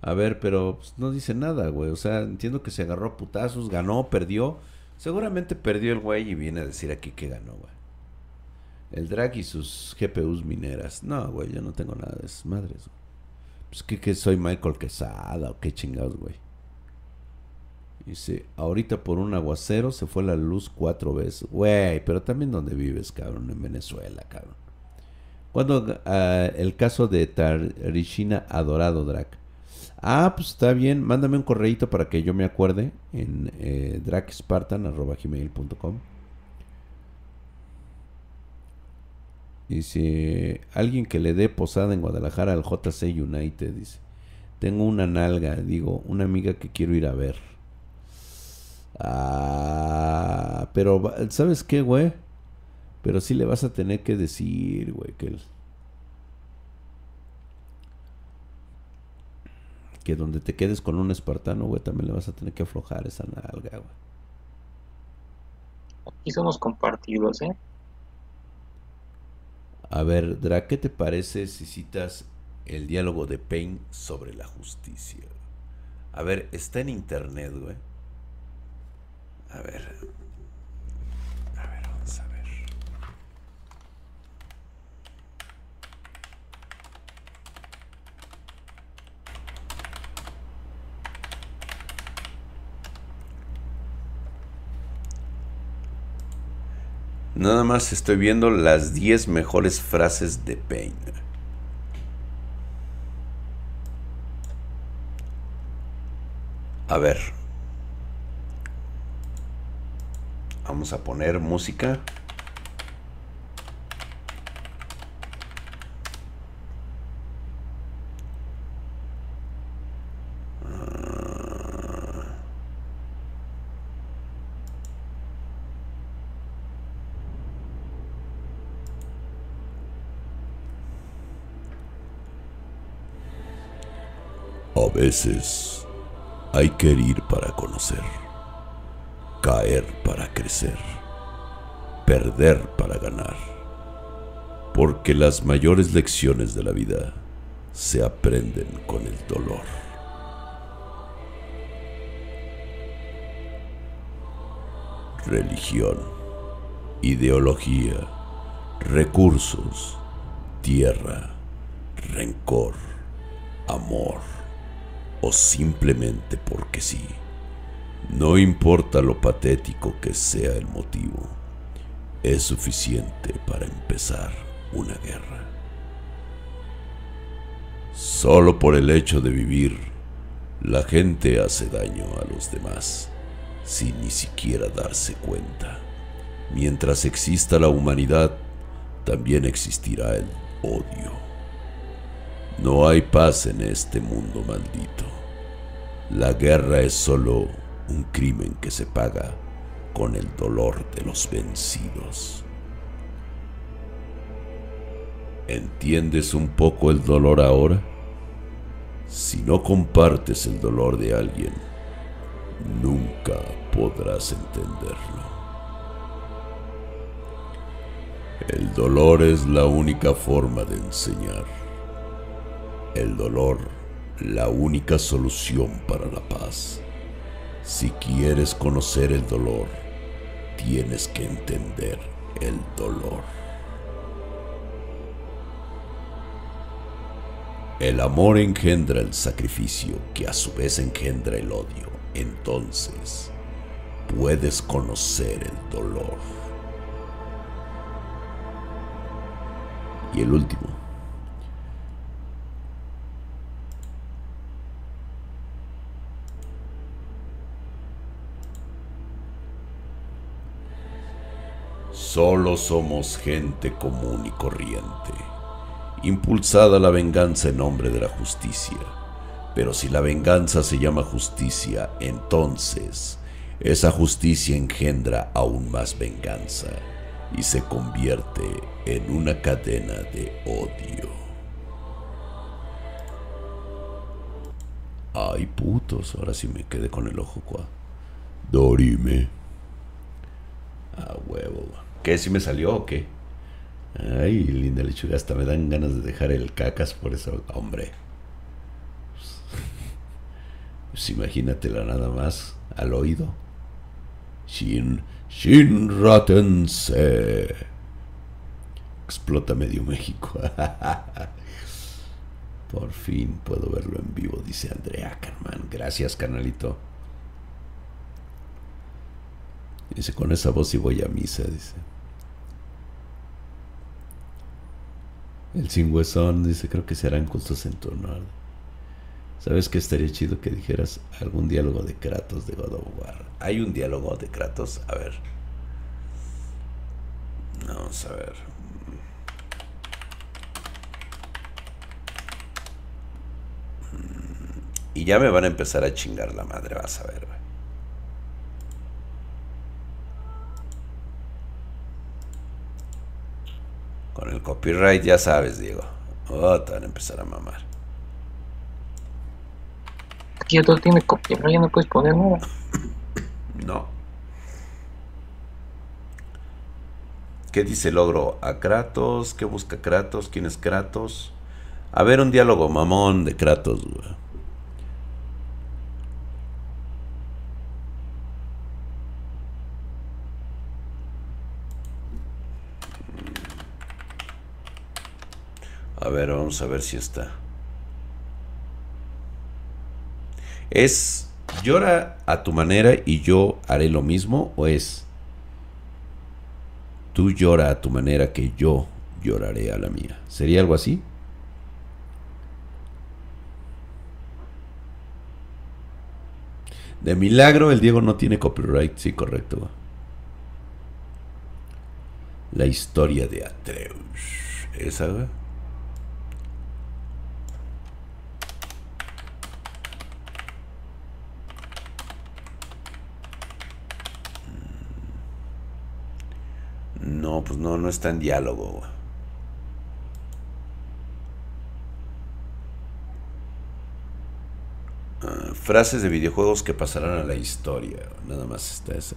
Speaker 1: A ver, pero pues, no dice nada, güey. O sea, entiendo que se agarró a putazos, ganó, perdió. Seguramente perdió el güey y viene a decir aquí que ganó, güey. El drag y sus GPUs mineras. No, güey, yo no tengo nada de desmadres. Pues que, que soy Michael Quesada o qué chingados, güey. Dice, ahorita por un aguacero se fue la luz cuatro veces. Güey, pero también donde vives, cabrón, en Venezuela, cabrón. Cuando ah, el caso de Tarishina Adorado Drac. Ah, pues está bien, mándame un correíto para que yo me acuerde en eh. Dice, alguien que le dé posada en Guadalajara al JC United, dice. Tengo una nalga, digo, una amiga que quiero ir a ver. Ah, pero ¿sabes qué, güey? Pero sí le vas a tener que decir, güey, que que donde te quedes con un espartano, güey, también le vas a tener que aflojar esa nalga, güey.
Speaker 2: Aquí somos compartidos, ¿eh?
Speaker 1: A ver, Dra, ¿qué te parece si citas el diálogo de Payne sobre la justicia? A ver, está en internet, güey. A ver. A ver, vamos a ver. Nada más estoy viendo las 10 mejores frases de Payne. A ver. Vamos a poner música. Veces hay que ir para conocer caer para crecer, perder para ganar, porque las mayores lecciones de la vida se aprenden con el dolor. Religión, ideología, recursos, tierra, rencor, amor o simplemente porque sí. No importa lo patético que sea el motivo, es suficiente para empezar una guerra. Solo por el hecho de vivir, la gente hace daño a los demás, sin ni siquiera darse cuenta. Mientras exista la humanidad, también existirá el odio. No hay paz en este mundo maldito. La guerra es solo un crimen que se paga con el dolor de los vencidos. ¿Entiendes un poco el dolor ahora? Si no compartes el dolor de alguien, nunca podrás entenderlo. El dolor es la única forma de enseñar. El dolor, la única solución para la paz. Si quieres conocer el dolor, tienes que entender el dolor. El amor engendra el sacrificio que a su vez engendra el odio. Entonces, puedes conocer el dolor. Y el último. Solo somos gente común y corriente, impulsada la venganza en nombre de la justicia. Pero si la venganza se llama justicia, entonces esa justicia engendra aún más venganza y se convierte en una cadena de odio. Ay putos, ahora sí me quedé con el ojo cuá. Dorime. A huevo. ¿Qué? ¿Si me salió o qué? Ay, linda lechuga, hasta me dan ganas de dejar el cacas por eso, hombre. Pues imagínatela nada más al oído. Shin, Shin Ratense. Explota medio México. Por fin puedo verlo en vivo, dice Andrea Carman. Gracias, canalito. Dice, con esa voz y voy a misa, dice. El sin huesón dice, creo que se harán justos en tu honor. ¿Sabes qué estaría chido que dijeras algún diálogo de Kratos de God of War? ¿Hay un diálogo de Kratos? A ver. Vamos a ver. Y ya me van a empezar a chingar la madre, vas a ver. Con el copyright ya sabes, Diego. Oh, te van a empezar a mamar.
Speaker 2: Aquí todo tiene copyright, no puedes poner nada.
Speaker 1: No. ¿Qué dice el logro? ¿A Kratos? ¿Qué busca Kratos? ¿Quién es Kratos? A ver, un diálogo mamón de Kratos, güey. A ver, vamos a ver si está. ¿Es llora a tu manera y yo haré lo mismo o es tú llora a tu manera que yo lloraré a la mía? ¿Sería algo así? De milagro el Diego no tiene copyright, sí, correcto. La historia de Atreus. ¿Esa, No, pues no, no está en diálogo. Ah, frases de videojuegos que pasarán a la historia. Nada más está esa.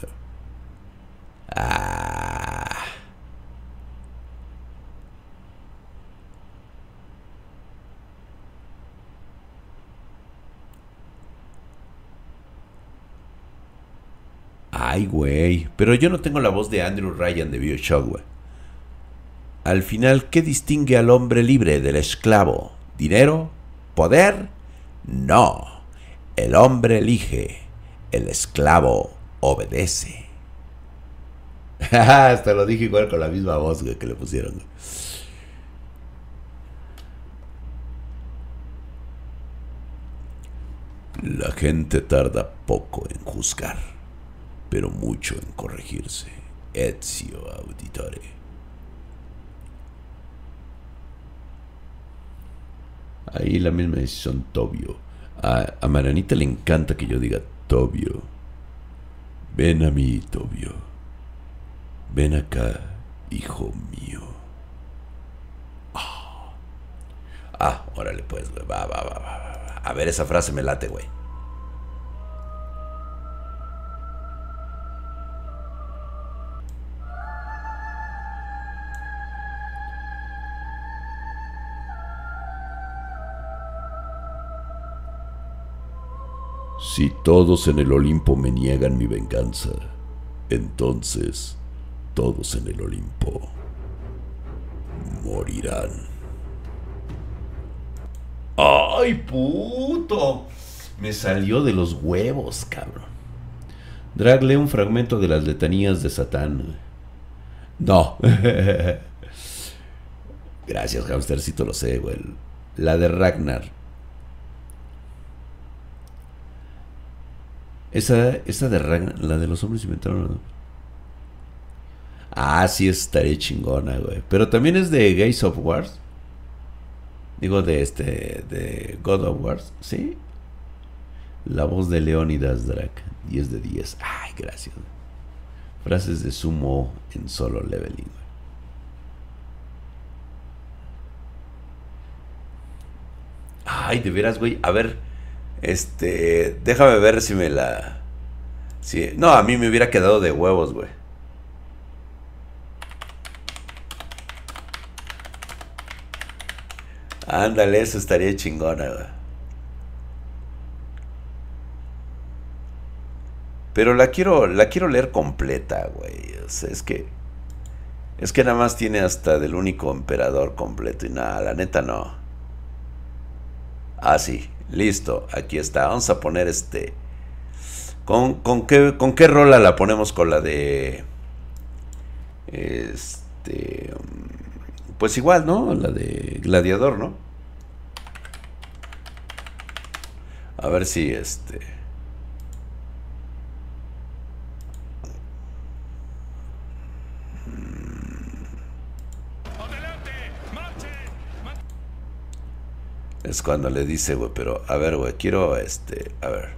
Speaker 1: Ay. Pero yo no tengo la voz de Andrew Ryan de Bioshock. Al final, ¿qué distingue al hombre libre del esclavo? ¿Dinero? ¿Poder? No. El hombre elige. El esclavo obedece. Hasta lo dije igual con la misma voz que le pusieron. La gente tarda poco en juzgar pero mucho en corregirse. Ezio Auditore. Ahí la misma decisión, Tobio. A, a Maranita le encanta que yo diga Tobio. Ven a mí, Tobio. Ven acá, hijo mío. Ah, ah órale pues, güey. Va, va, va, va, va. A ver, esa frase me late, güey. Si todos en el Olimpo me niegan mi venganza, entonces todos en el Olimpo morirán. ¡Ay, puto! Me salió de los huevos, cabrón. Drag lee un fragmento de las letanías de Satán. No. Gracias, hamstercito, lo sé, güey. La de Ragnar. Esa, esa de Ragnar, la de los hombres inventaron. Ah, sí, estaría chingona, güey. Pero también es de Gays of Wars. Digo, de este, de God of Wars, ¿sí? La voz de Leonidas Drac, 10 de 10. Ay, gracias. Frases de sumo en solo leveling. Ay, de veras, güey. A ver, este, déjame ver si me la... Si, no, a mí me hubiera quedado de huevos, güey. Ándale, eso estaría chingona, güey. Pero la quiero, la quiero leer completa, güey. O sea, es que. Es que nada más tiene hasta del único emperador completo. Y nada, la neta no. Ah, sí. Listo. Aquí está. Vamos a poner este. ¿Con, qué, ¿Con qué rola la ponemos con la de. Este. Pues igual, ¿no? La de Gladiador, ¿no? A ver si este. Es cuando le dice, güey, pero a ver, güey, quiero este, a ver.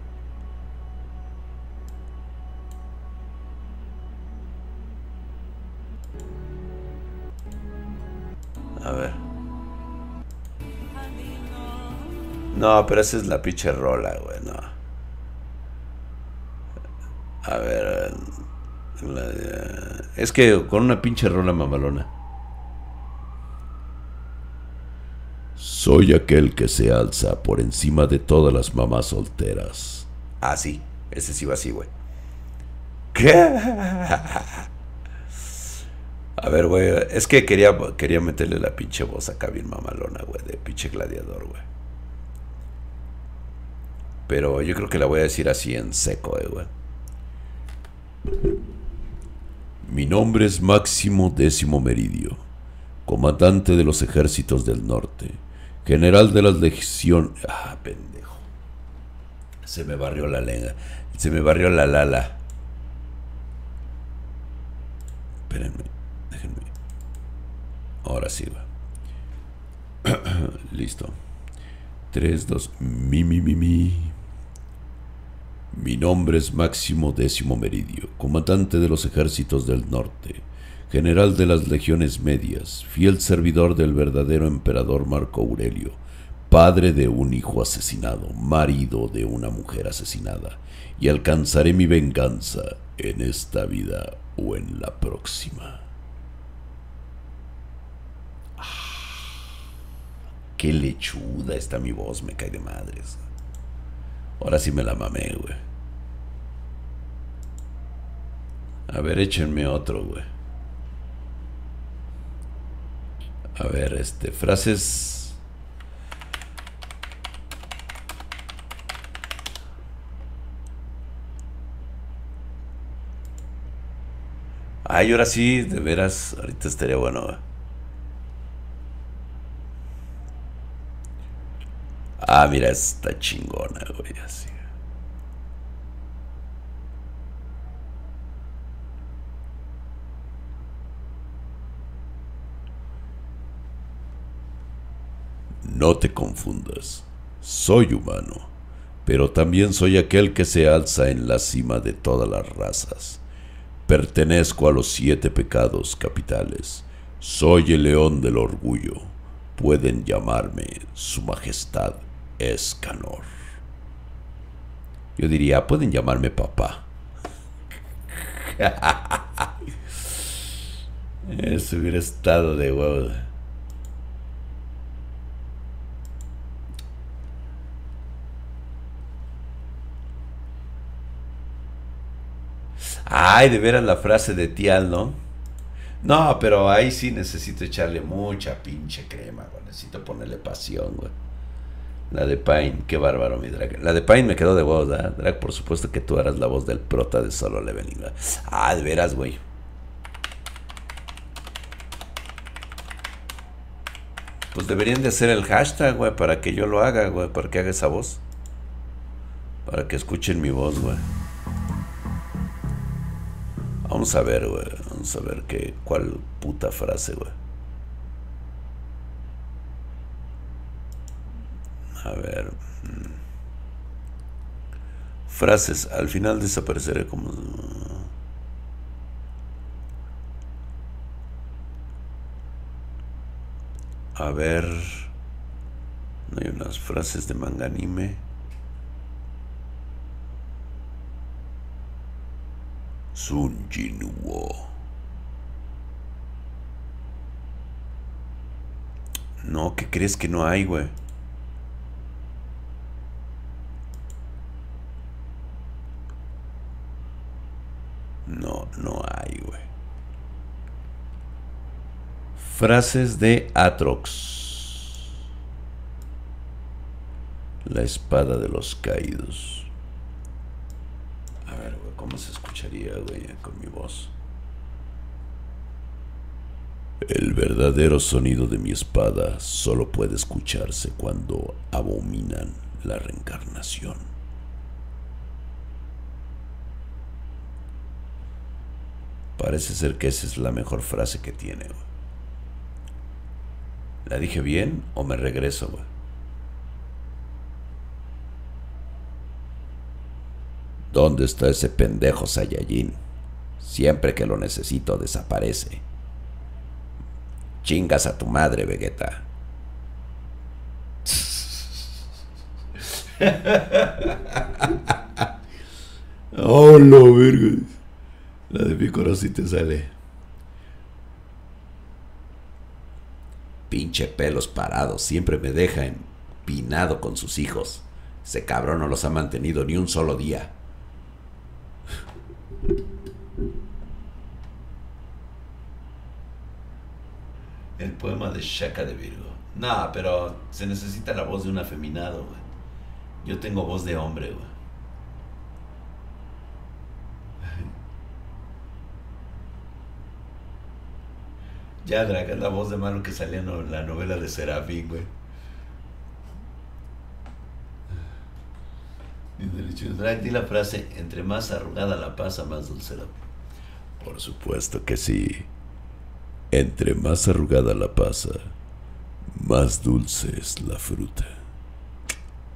Speaker 1: A ver. No, pero esa es la pinche rola, güey, no. A ver. es que con una pinche rola mamalona. Soy aquel que se alza por encima de todas las mamás solteras. Ah, sí, ese sí va así, güey. ¿Qué? A ver, güey, es que quería, quería meterle la pinche voz acá bien mamalona, güey, de pinche gladiador, güey. Pero yo creo que la voy a decir así en seco, eh, güey. Mi nombre es Máximo Décimo Meridio, comandante de los ejércitos del norte general de las legiones. Ah, pendejo. Se me barrió la lengua. Se me barrió la lala. Espérenme, déjenme. Ahora sí va. Listo. 3, 2, mi, mi, mi, mi. Mi nombre es Máximo Décimo Meridio, comandante de los ejércitos del norte general de las legiones medias, fiel servidor del verdadero emperador Marco Aurelio, padre de un hijo asesinado, marido de una mujer asesinada, y alcanzaré mi venganza en esta vida o en la próxima. Ah, qué lechuda está mi voz, me cae de madres. Ahora sí me la mamé, güey. A ver, échenme otro, güey. A ver, este, frases. Ay, ahora sí, de veras, ahorita estaría bueno. Ah, mira, está chingona, güey, así. No te confundas, soy humano, pero también soy aquel que se alza en la cima de todas las razas. Pertenezco a los siete pecados capitales. Soy el león del orgullo. Pueden llamarme Su Majestad Escanor. Yo diría, pueden llamarme papá. Eso hubiera estado de huevo. Ay, de veras la frase de Tial, ¿no? No, pero ahí sí necesito echarle mucha pinche crema, güey. Necesito ponerle pasión, güey. La de Pine, qué bárbaro, mi drag. La de Pine me quedó de voz, ¿verdad? Drag, por supuesto que tú harás la voz del prota de Solo Leveling. Ah, de veras, güey. Pues deberían de hacer el hashtag, güey, para que yo lo haga, güey, para que haga esa voz. Para que escuchen mi voz, güey. Vamos a ver, güey. Vamos a ver qué, cuál puta frase, güey. A ver. Mm. Frases. Al final desapareceré como... A ver. No hay unas frases de manga anime. Sun. No, ¿qué crees que no hay, güey? No, no hay, güey. Frases de Atrox. La espada de los caídos. A ver, ¿cómo se escucharía, güey, con mi voz? El verdadero sonido de mi espada solo puede escucharse cuando abominan la reencarnación. Parece ser que esa es la mejor frase que tiene. ¿La dije bien o me regreso? Güey? ¿Dónde está ese pendejo Saiyajin? Siempre que lo necesito desaparece. Chingas a tu madre, Vegeta. oh, lo verga. La de Picoro sí te sale. Pinche pelos parados, siempre me deja empinado con sus hijos. Ese cabrón no los ha mantenido ni un solo día. El poema de Shaka de Virgo. No, pero se necesita la voz de un afeminado, güey. Yo tengo voz de hombre, güey. Ya, Draga, es la voz de malo que salía en la novela de Serafín, güey. Drag, di la frase, entre más arrugada la pasa, más dulce la... Por supuesto que sí. Entre más arrugada la pasa, más dulce es la fruta.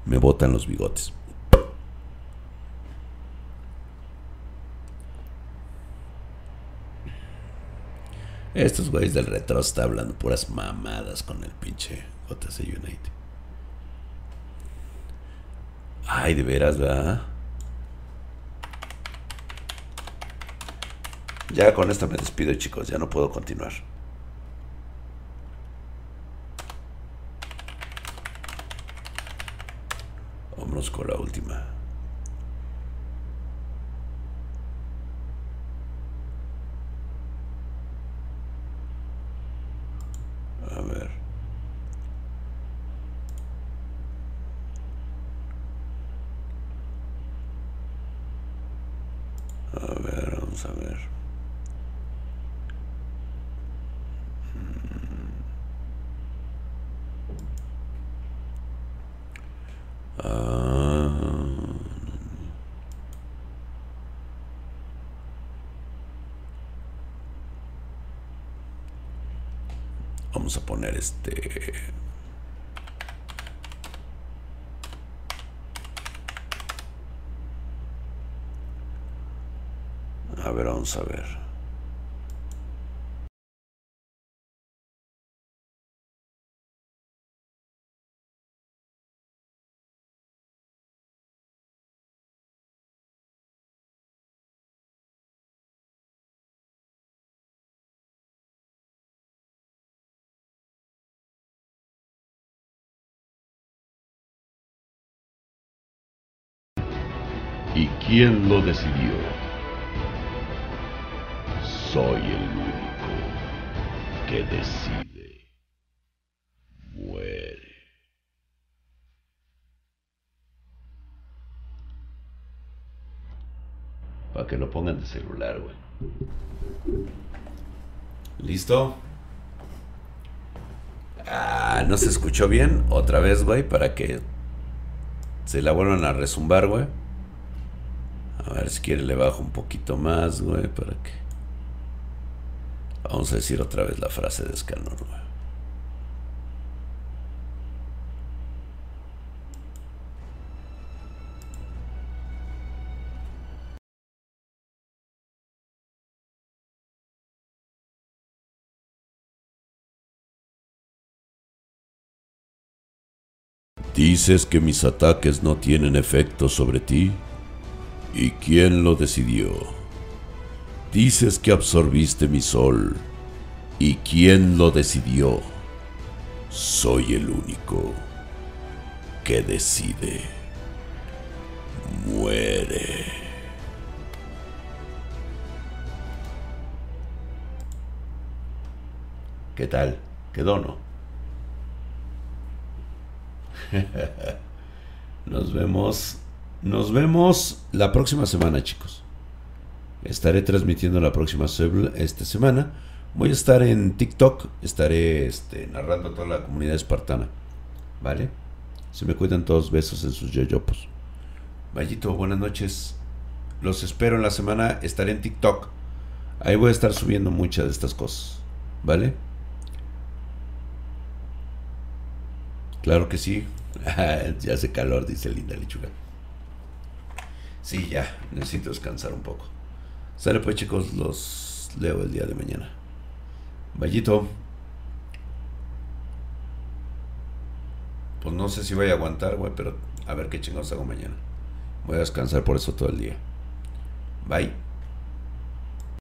Speaker 1: Me botan los bigotes. Estos güeyes del retro están hablando puras mamadas con el pinche JC United. Ay, de veras, ¿verdad? Ya con esto me despido, chicos. Ya no puedo continuar. Vámonos con la última. A ver. A ver, vamos a ver. Ah. A poner este... A ver, vamos a ver. ¿Quién lo decidió? Soy el único que decide. Muere. Para que lo pongan de celular, güey. ¿Listo? Ah, no se escuchó bien. Otra vez, güey, para que se la vuelvan a resumbar, güey. A ver si quiere le bajo un poquito más, güey, para que... Vamos a decir otra vez la frase de Escanor, güey. Dices que mis ataques no tienen efecto sobre ti. ¿Y quién lo decidió? Dices que absorbiste mi sol. ¿Y quién lo decidió? Soy el único que decide. Muere. ¿Qué tal? ¿Quedó no? Nos vemos. Nos vemos la próxima semana, chicos. Estaré transmitiendo la próxima esta semana. Voy a estar en TikTok. Estaré este, narrando a toda la comunidad espartana. ¿Vale? Se me cuidan todos besos en sus yoyopos. Vallito, buenas noches. Los espero en la semana. Estaré en TikTok. Ahí voy a estar subiendo muchas de estas cosas. ¿Vale? Claro que sí. ya hace calor, dice Linda Lechuga. Sí, ya, necesito descansar un poco. Sale pues chicos, los leo el día de mañana. Vallito. Pues no sé si voy a aguantar, güey, pero a ver qué chingados hago mañana. Voy a descansar por eso todo el día. Bye.